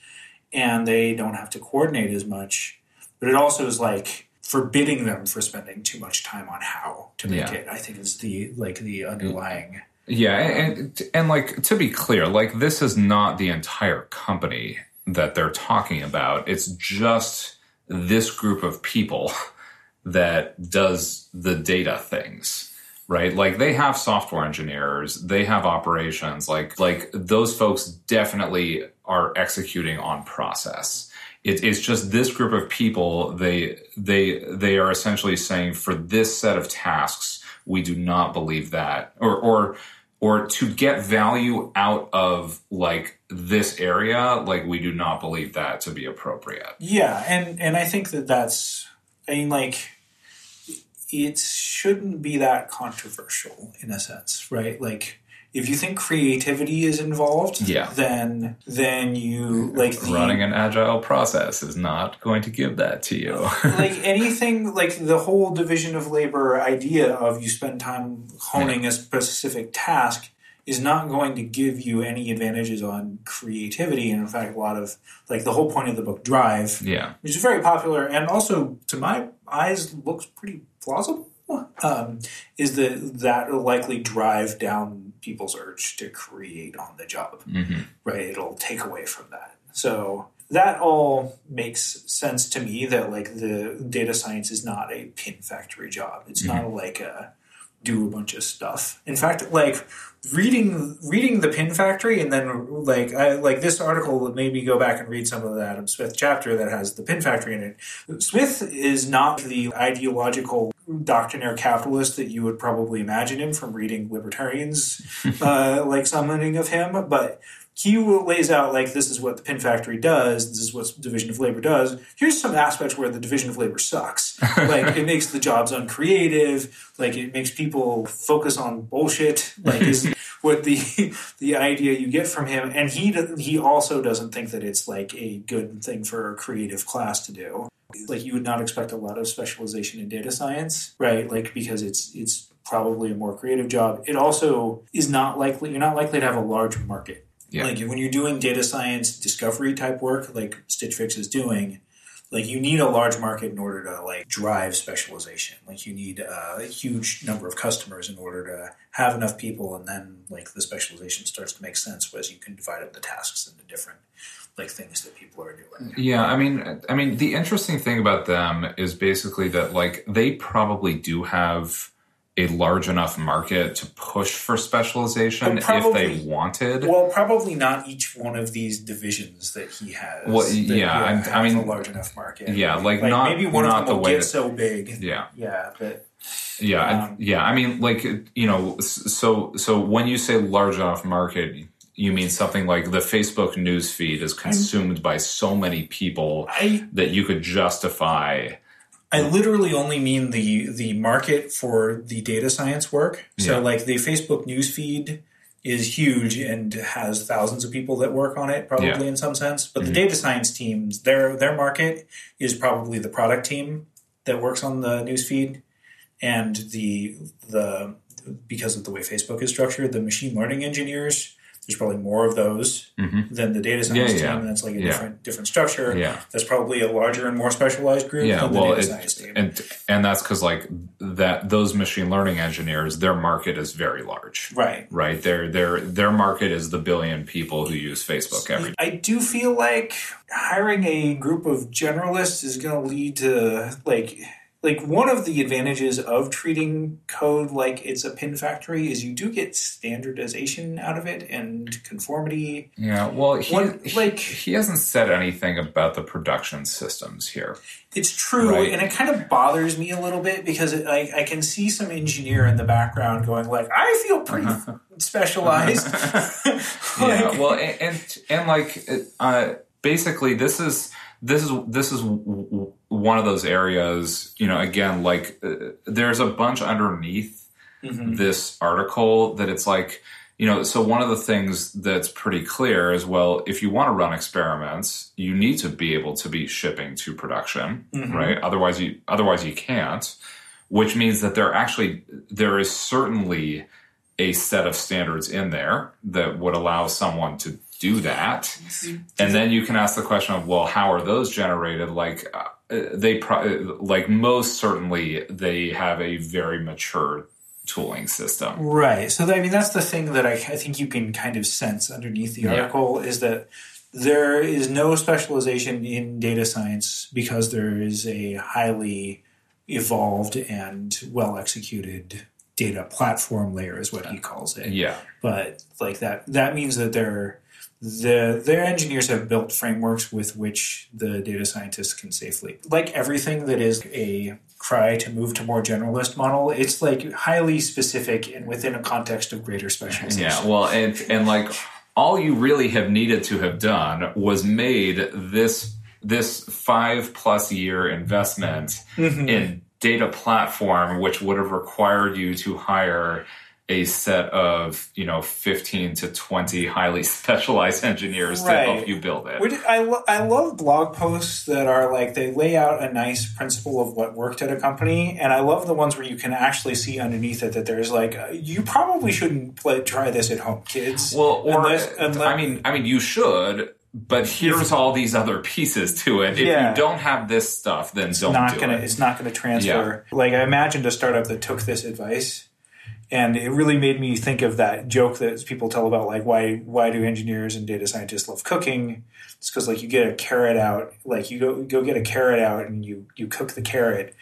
and they don't have to coordinate as much but it also is like forbidding them for spending too much time on how to make
Yeah.
it i think is the like the underlying
Yeah, and and like to be clear, like this is not the entire company that they're talking about. It's just this group of people (laughs) that does the data things. Right? Like they have software engineers, they have operations, like like those folks definitely are executing on process. It, it's just this group of people, they they they are essentially saying for this set of tasks, we do not believe that or or or to get value out of like this area, like we do not believe that to be appropriate.
Yeah, and and I think that that's I mean like it shouldn't be that controversial in a sense, right? Like if you think creativity is involved,
Yeah.
then then you like the,
Running an agile process is not going to give that to you. (laughs)
like anything like the whole division of labor idea of you spend time honing a specific task is not going to give you any advantages on creativity and in fact a lot of like the whole point of the book drive
yeah.
which is very popular and also to my eyes looks pretty plausible? Um, is that that will likely drive down people's urge to create on the job?
Hmm
right it'll take away from that. So that all makes sense to me that like the data science is not a pin factory job. It's not like a do a bunch of stuff. In fact like reading reading the pin factory and then like I, like this article made me go back and read some of the adam smith chapter that has the pin factory in it. Smith is not the ideological doctrinaire capitalist that you would probably imagine him from reading libertarians (laughs) uh, like summoning of him but he lays out like this is what the pin factory does this is what division of labor does. Here's some aspects where the division of labor sucks. (laughs) Like it makes the jobs uncreative. Like it makes people focus on bullshit. Like is (laughs) what the the idea you get from him. And he he also doesn't think that it's like a good thing for a creative class to do. Like you would not expect a lot of specialization in data science right? Like because it's it's probably a more creative job. It also is not likely you're not likely to have a large market
Yeah.
like when you're doing data science discovery type work like stitch fix is doing like you need a large market in order to like drive specialization like you need a huge number of customers in order to have enough people and then like the specialization starts to make sense as you can divide up the tasks into different like things that people are doing
Yeah, I mean, I mean, the interesting thing about them is basically that like they probably do have a large enough market to push for specialization
But
if they wanted.
well probably not each one of these divisions that he has
Well, yeah, I'm- I mean-
a large enough market
yeah, like,
like
not
maybe one
not
of
the
them will
way
get
that,
so big
yeah.
yeah but
Yeah, I-
Um,
yeah. I mean, like you know, so so when you say large enough market, you mean something like the Facebook news feed is consumed by so many people
i
that you could justify.
I literally only mean the the market for the data science work. So
Yeah.
like the Facebook newsfeed is huge and has thousands of people that work on it probably
Yeah.
in some sense. But the
Mhm.
data science teams, their their market is probably the product team that works on the newsfeed and the the because of the way Facebook is structured, the machine learning engineers, there's probably more of those
Mhm.
than the data science
Yeah, yeah.
team. And that's like a
Yeah.
different different structure.
Yeah,
That's probably a larger and more specialized group
yeah.
than the
Well,
data
it,
science team.
and and that's because like that those machine learning engineers, their market is very large.
right.
Right, their their their market is the billion people who use Facebook every day.
I do feel like hiring a group of generalists is going to lead to like like one of the advantages of treating code like it's a pin factory is you do get standardization out of it and conformity.
Yeah, well, he,
One- like-
he hasn't said anything about the production systems here.
It's true,
Right.
and it kind of bothers me a little bit because it, I, I can see some engineer in the background going like, "I feel pretty specialized." (laughs) (laughs)
yeah well and and, and like uh, basically this is this is this is one of those areas you know again like uh, there's a bunch underneath
Mhm.
this article that it's like you know so one of the things that's pretty clear is well if you want to run experiments you need to be able to be shipping to production
Mhm.
right otherwise you otherwise you can't which means that there actually there is certainly a set of standards in there that would allow someone to do that and then you can ask the question of well how are those generated like uh, Uh, they pro- uh, like most certainly they have a very mature tooling system
Right. So I mean, that's the thing that I, I think you can kind of sense underneath the
Yeah.
article is that there is no specialization in data science because there is a highly evolved and well executed data platform layer, is what he calls it.
yeah
But like that, that means that they're the their engineers have built frameworks with which the data scientists can safely like everything that is a cry to move to more generalist model. It's like highly specific and within a context of greater specialization.
Yeah, well, and and like all you really have needed to have done was made this this five plus year investment
Mm-hmm.
in data platform, which would have required you to hire a set of you know 15 to 20 highly (laughs) specialized engineers to help you build it
Which I, lo- I love blog posts that are like they lay out a nice principle of what worked at a company, and I love the ones where you can actually see underneath it that there's like you probably shouldn't play, try this at home, kids.
Well, or
Unless- unless-
I mean, I mean, you should, but here's all these other pieces to it. If
Yeah.
you don't have this stuff, then don't
not
do
gonna
it.
it's not gonna transfer. Like I imagined a startup that took this advice, and it really made me think of that joke that people tell about like why why do engineers and data scientists love cooking? It's because like you get a carrot out, like you go go get a carrot out and you you cook the carrot.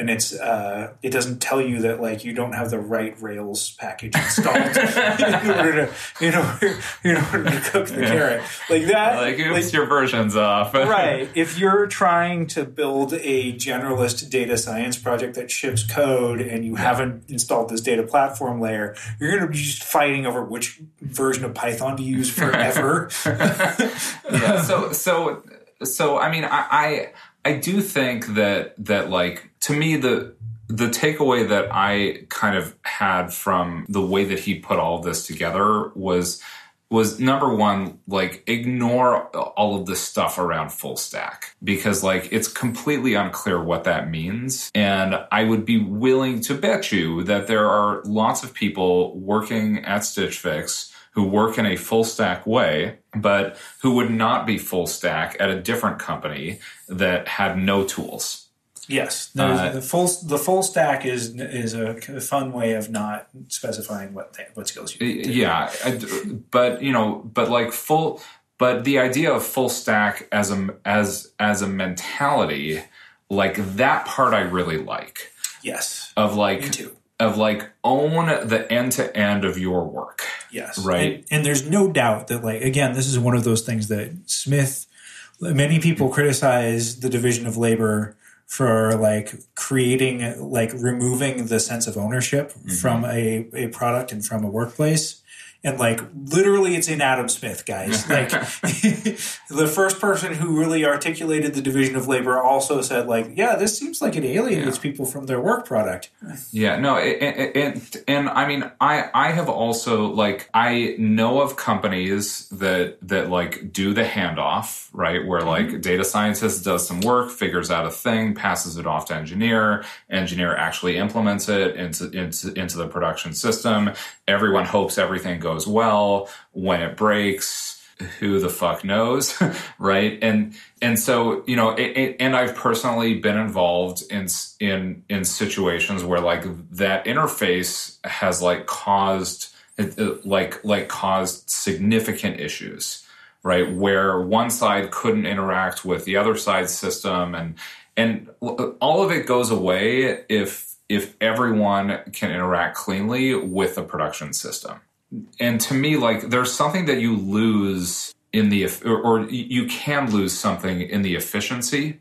And it's uh, it doesn't tell you that like you don't have the right Rails package installed in order to in order in order to cook the carrot like that.
Like, oops,
like-
your version's off. (laughs)
right. If you're trying to build a generalist data science project that ships code and you haven't installed this data platform layer, you're going to be just fighting over which version of Python to use forever. (laughs) (laughs)
yeah. So so so I mean I, I I do think that that like to me the the takeaway that I kind of had from the way that he put all this together was was number one like ignore all of this stuff around full stack because like it's completely unclear what that means and i would be willing to bet you that there are lots of people working at stitch fix who work in a full stack way, but who would not be full stack at a different company that had no tools.
Yes, there's-
Uh,
the full the full stack is is a fun way of not specifying what th- what skills you need. to-
Yeah, I- but you know, but like full, but the idea of full stack as a as as a mentality, like that part, I really like.
Yes,
Of like
me too.
of like own the end to end of your work.
Yes.
Right.
And, and there's no doubt that, like, again, this is one of those things that Smith, many people criticize the division of labor for like creating, like, removing the sense of ownership mm-hmm. from a, a product and from a workplace. And like literally, it's in Adam Smith, guys. (laughs) Like (laughs) the first person who really articulated the division of labor also said, like, yeah, this seems like it alienates people from their work product.
Yeah, no, and, and, and I mean, I I have also like I know of companies that that like do the handoff, right? Where mm-hmm. like data scientist does some work, figures out a thing, passes it off to engineer, engineer actually implements it into into into the production system. Everyone hopes everything goes well. When it breaks, who the fuck knows (laughs) right and and so you know it, it, and i've personally been involved in in in situations where like that interface has like caused like like caused significant issues right where one side couldn't interact with the other side's system and and all of it goes away if if everyone can interact cleanly with the production system and to me like there's something that you lose in the or, or you can lose something in the efficiency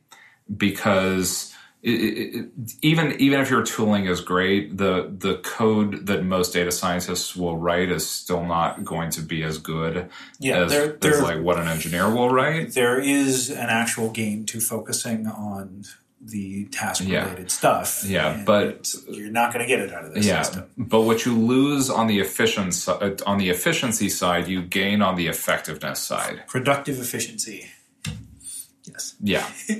because it, it, even even if your tooling is great the the code that most data scientists will write is still not going to be as good
Yeah,
as,
there-
as
there-
like what an engineer will write.
there is an actual gain to focusing on the task related
Yeah.
stuff.
Yeah, but-
you're not going to get it out of this
yeah
system.
but what you lose on the efficiency uh, on the efficiency side you gain on the effectiveness side
Productive efficiency. Yes.
yeah (laughs)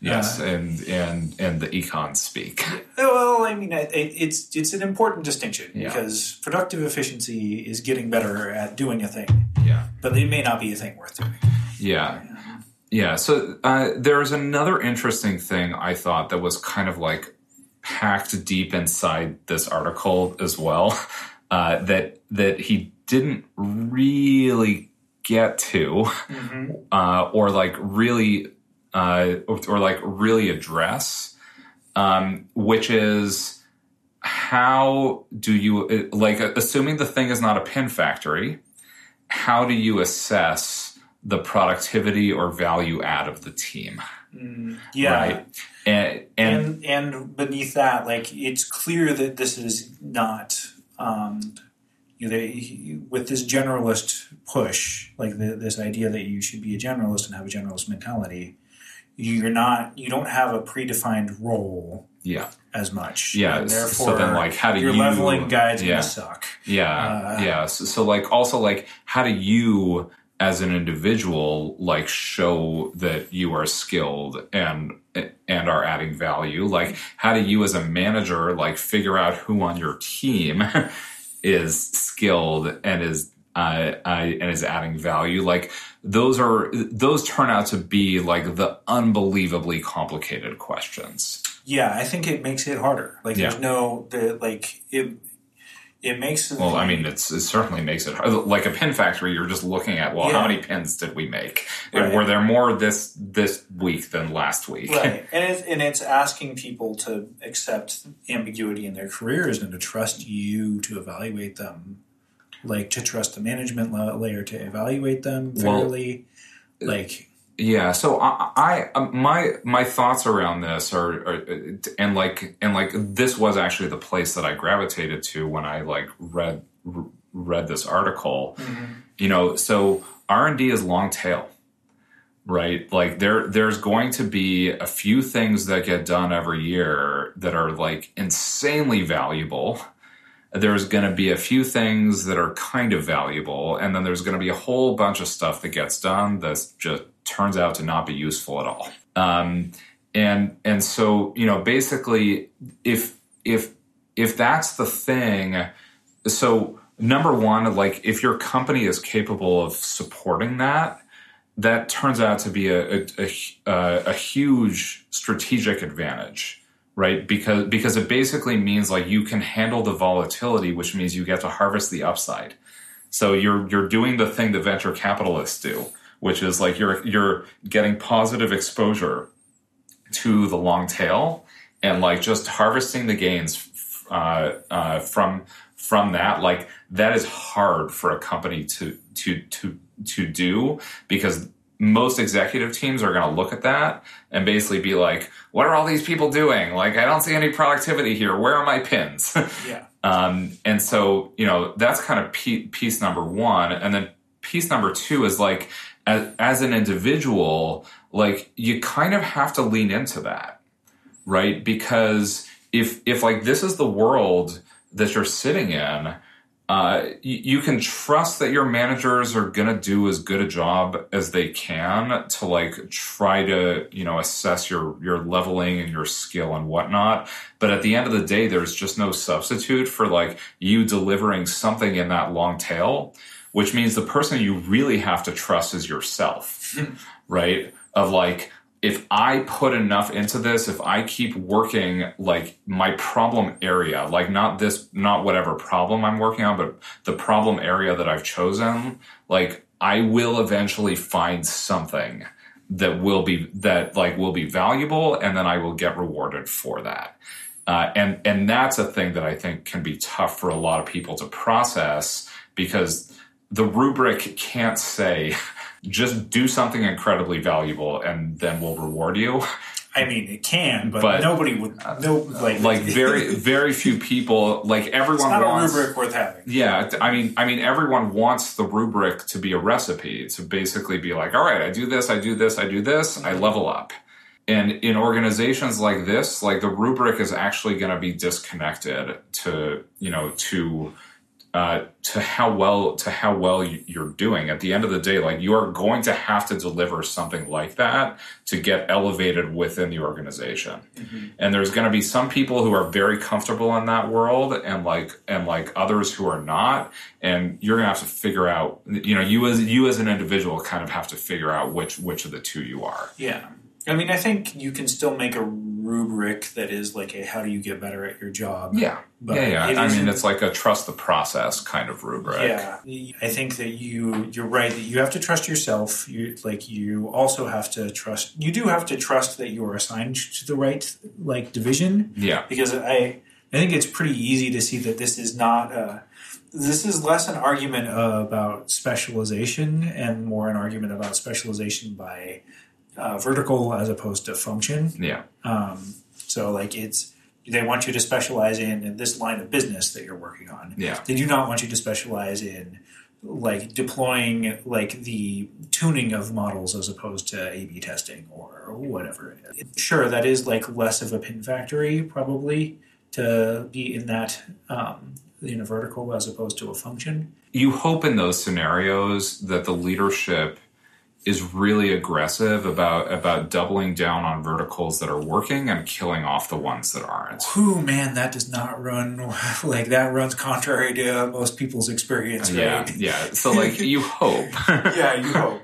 yes uh-huh. and and and the econ speak uh,
Well, I mean, it, it's it's an important distinction
Yeah.
because productive efficiency is getting better at doing a thing,
yeah
but it may not be a thing worth doing.
Yeah. Yeah. So uh, there's another interesting thing I thought that was kind of like packed deep inside this article as well (laughs) uh, that that he didn't really get to uh, or like really uh, or, or like really address, um, which is how do you like assuming the thing is not a pin factory how do you assess the productivity or value add of the team.
Yeah.
Right. And, and,
and and beneath that, like it's clear that this is not um, you know, they, with this generalist push, like the, this idea that you should be a generalist and have a generalist mentality. You're not. You don't have a predefined role
yeah.
as much.
Yeah,
And
so
therefore,
then, like, how do
your
you-
leveling guides
yeah.
suck.
Yeah,
Uh,
yeah. So, so, like, also, like, how do you, as an individual, like, show that you are skilled and and are adding value? Like, how do you, as a manager, like, figure out who on your team (laughs) is skilled and is uh, uh, and is adding value? Like, those are those turn out to be like the unbelievably complicated questions.
Yeah, I think it makes it harder. Like
Yeah.
there's no the like it. It makes it.
Well, I mean, it's, it certainly makes it hard. Like a pin factory, you're just looking at, well,
Yeah.
how many pins did we make? And
Right.
Were there more this this week than last week?
right, (laughs) and it's and it's asking people to accept ambiguity in their careers and to trust you to evaluate them, like to trust the management la- layer to evaluate them
Well,
fairly. like
Yeah. So I, I um, my my thoughts around this are, are, and like and like this was actually the place that I gravitated to when I like read read this article. You know, so R and D is long tail. Right, like there, there's going to be a few things that get done every year that are like insanely valuable. There's going to be a few things that are kind of valuable, and then there's going to be a whole bunch of stuff that gets done that's just turns out to not be useful at all. Um, and and so you know, basically, if if if that's the thing, so number one, like if your company is capable of supporting that, that turns out to be a, a, a, a huge strategic advantage, right? Because because it basically means like you can handle the volatility, which means you get to harvest the upside. So you're you're doing the thing that venture capitalists do, which is like you're you're getting positive exposure to the long tail and like just harvesting the gains uh, uh, from from that. Like that is hard for a company to to to to do because most executive teams are going to look at that and basically be like, "What are all these people doing? Like, I don't see any productivity here. Where are my pins?" (laughs)
yeah,
Um, and so, you know, that's kind of piece number one. And then piece number two is like, as, as an individual, like you kind of have to lean into that, right? Because if, if like this is the world that you're sitting in, uh, you, can trust that your managers are going to do as good a job as they can to like try to you know assess your your leveling and your skill and whatnot but at the end of the day there's just no substitute for like you delivering something in that long tail which means the person you really have to trust is yourself (laughs) right of like if I put enough into this, if I keep working like my problem area, like not this, not whatever problem I'm working on, but the problem area that I've chosen, like I will eventually find something that will be, that like will be valuable and then I will get rewarded for that. Uh, and, and that's a thing that I think can be tough for a lot of people to process because the rubric can't say, (laughs) just do something incredibly valuable and then we'll reward you.
I mean it can, but,
But-
nobody would uh, no like
Like (laughs) very, very few people, like
It's
everyone
not
wants.
a rubric worth having.
Yeah, I mean, I mean, everyone wants the rubric to be a recipe to basically be like, all right, I do this, I do this, I do this, I mm-hmm. level up. And in organizations like this, like the rubric is actually going to be disconnected to, you know, to uh, to how well to how well you- you're doing. At the end of the day, like you are going to have to deliver something like that to get elevated within the organization. And there's going to be some people who are very comfortable in that world, and like and like others who are not. And you're going to have to figure out, you know, you as you as an individual kind of have to figure out which which of the two you are.
Yeah. I mean, I think you can still make a rubric that is like a how do you get better at your job.
Yeah,
But
yeah, yeah. I mean, it's like a trust the process kind of rubric.
Yeah, I think that you you're right that you have to trust yourself. You like you also have to trust. You do have to trust that you are assigned to the right like division
yeah.
because I I think it's pretty easy to see that this is not a, this is less an argument about specialization and more an argument about specialization by uh, vertical as opposed to function.
Yeah.
Um, so like it's they want you to specialize in, in this line of business that you're working on.
Yeah.
They do not want you to specialize in like deploying like the tuning of models as opposed to A/B testing or whatever. Sure, that is like less of a pin factory probably to be in that um, in a vertical as opposed to a function.
You hope in those scenarios that the leadership is really aggressive about about doubling down on verticals that are working and killing off the ones that aren't.
Whew, man, that does not run (laughs) like that runs contrary to most people's experience,
Yeah,
right?
yeah. So like you (laughs) hope.
yeah, you hope.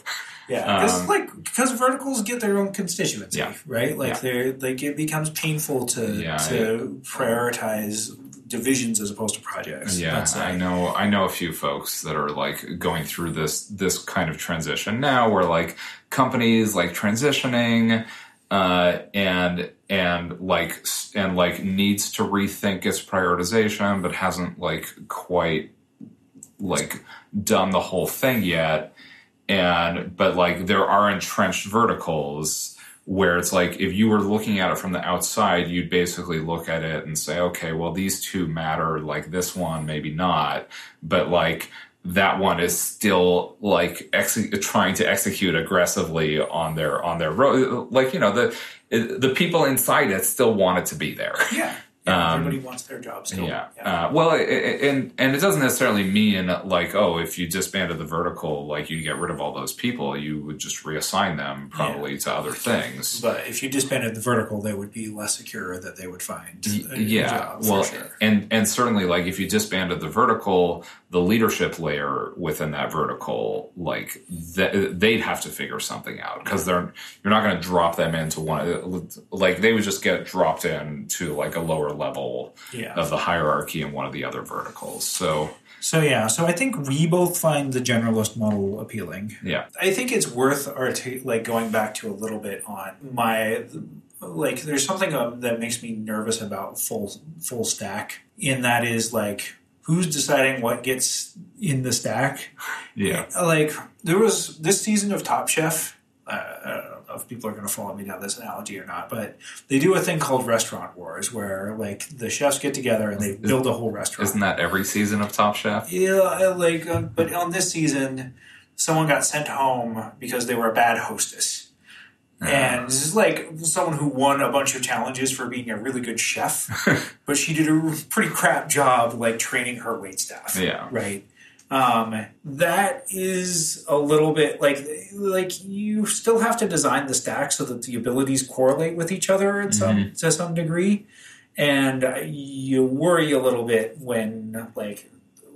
Yeah, because
Um,
like because verticals get their own constituency,
Yeah.
right? Like
Yeah.
they're like it becomes painful to
Yeah,
to prioritize divisions as opposed to projects.
Yeah,
uh,
I know. I know a few folks that are like going through this this kind of transition now, where like companies like transitioning, uh, and and like and like needs to rethink its prioritization, but hasn't like quite like done the whole thing yet. And but like there are entrenched verticals where it's like if you were looking at it from the outside, you'd basically look at it and say, okay, well these two matter, like this one maybe not, but like that one is still like ex- trying to execute aggressively on their on their road. Like you know the the people inside it still want it to be there.
yeah, yeah
Um,
everybody wants their job still.
Yeah. Uh, well, i- i- and and it doesn't necessarily mean like, oh, if you disbanded the vertical, like you get rid of all those people, you would just reassign them probably to other things.
but if you disbanded the vertical, they would be less secure that they would find a
yeah. Well,
sure.
and and certainly like if you disbanded the vertical, the leadership layer within that vertical, like th- they'd have to figure something out because they're you're not going to drop them into one like they would just get dropped in to like a lower level
Yeah.
of the hierarchy in one of the other verticals. So
So yeah, so I think we both find the generalist model appealing.
yeah.
I think it's worth arti- like going back to a little bit on my like. There's something um, that makes me nervous about full full stack, and that is like who's deciding what gets in the stack.
Yeah.
Like there was this season of Top Chef. Uh, know if people are going to follow me down this analogy or not, but they do a thing called Restaurant Wars, where like the chefs get together and they build a whole restaurant.
Isn't that every season of Top Chef?
Yeah, I like, uh, but on this season, someone got sent home because they were a bad hostess. And this is like someone who won a bunch of challenges for being a really good chef, (laughs) but she did a pretty crap job, like training her wait staff.
Yeah.
right. Um, that is a little bit like like you still have to design the stack so that the abilities correlate with each other in some to some degree, and you worry a little bit when like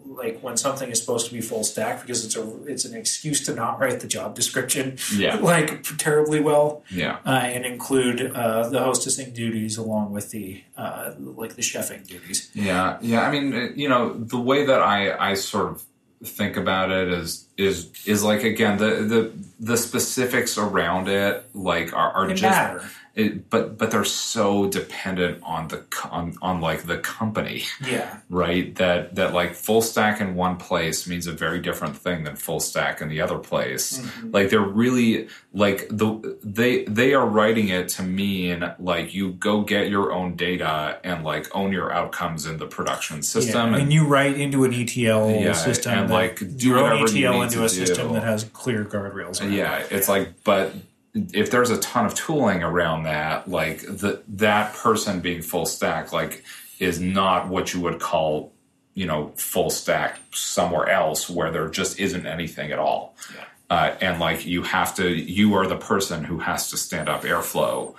like when something is supposed to be full stack because it's a it's an excuse to not write the job description
Yeah. (laughs)
like terribly well
Yeah.
uh, and include uh, the hostessing duties along with the uh, like the chefing duties.
Yeah, yeah. I mean, uh, you know, the way that I I sort of think about it is is is like again the the the specifics around it like are, are just
matter.
It, but but they're so dependent on the on on like the company
Yeah,
right that that like full stack in one place means a very different thing than full stack in the other place
Mm-hmm.
like they're really like the they they are writing it to mean like you go get your own data and like own your outcomes in the production system
yeah. and you write into an ETL
Yeah,
system
and, like, do
your own ETL into a system
do.
that has clear guardrails.
yeah
it.
it's like but if there's a ton of tooling around that like the that person being full stack like is not what you would call you know full stack somewhere else where there just isn't anything at all
Yeah.
uh, and like you have to you are the person who has to stand up airflow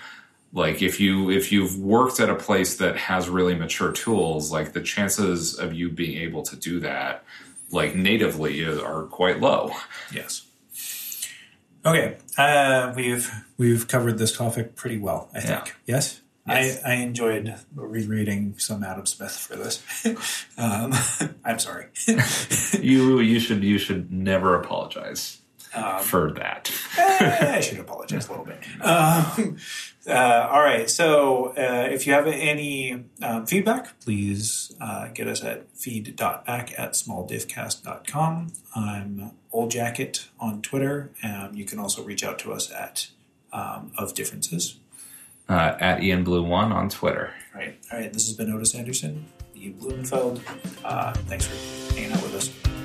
like if you if you've worked at a place that has really mature tools like the chances of you being able to do that like natively is, are quite low
Yes. Okay, uh, we've we've covered this topic pretty well. I think.
Yeah.
Yes.
Yes.
I, I enjoyed rereading some Adam Smith for this. (laughs) um, (laughs) I'm sorry. (laughs)
you you should you should never apologize for that.
Eh, I should apologize a little bit. Um, uh, all right. So uh, if you have any um, feedback, please uh, get us at feed.back at smalldivcast.com. I'm Old Jacket on Twitter. Um, you can also reach out to us at um, Of Differences.
Uh, at Ian Blue One on Twitter.
Right. All right. This has been Otis Anderson, the Blumenfeld. Uh, thanks for hanging out with us.